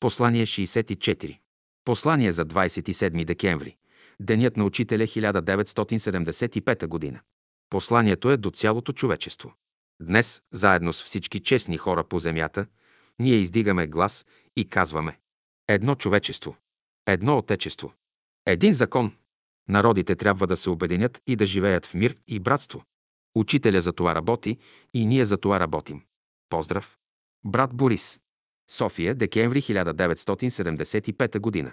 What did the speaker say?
Послание 64. Послание за 27 декември. Денят на учителя 1975 година. Посланието е до цялото човечество. Днес, заедно с всички честни хора по земята, ние издигаме глас и казваме Едно човечество, едно отечество, един закон. Народите трябва да се обединят и да живеят в мир и братство. Учителя за това работи и ние за това работим. Поздрав! Брат Борис. София, декември 1975 година.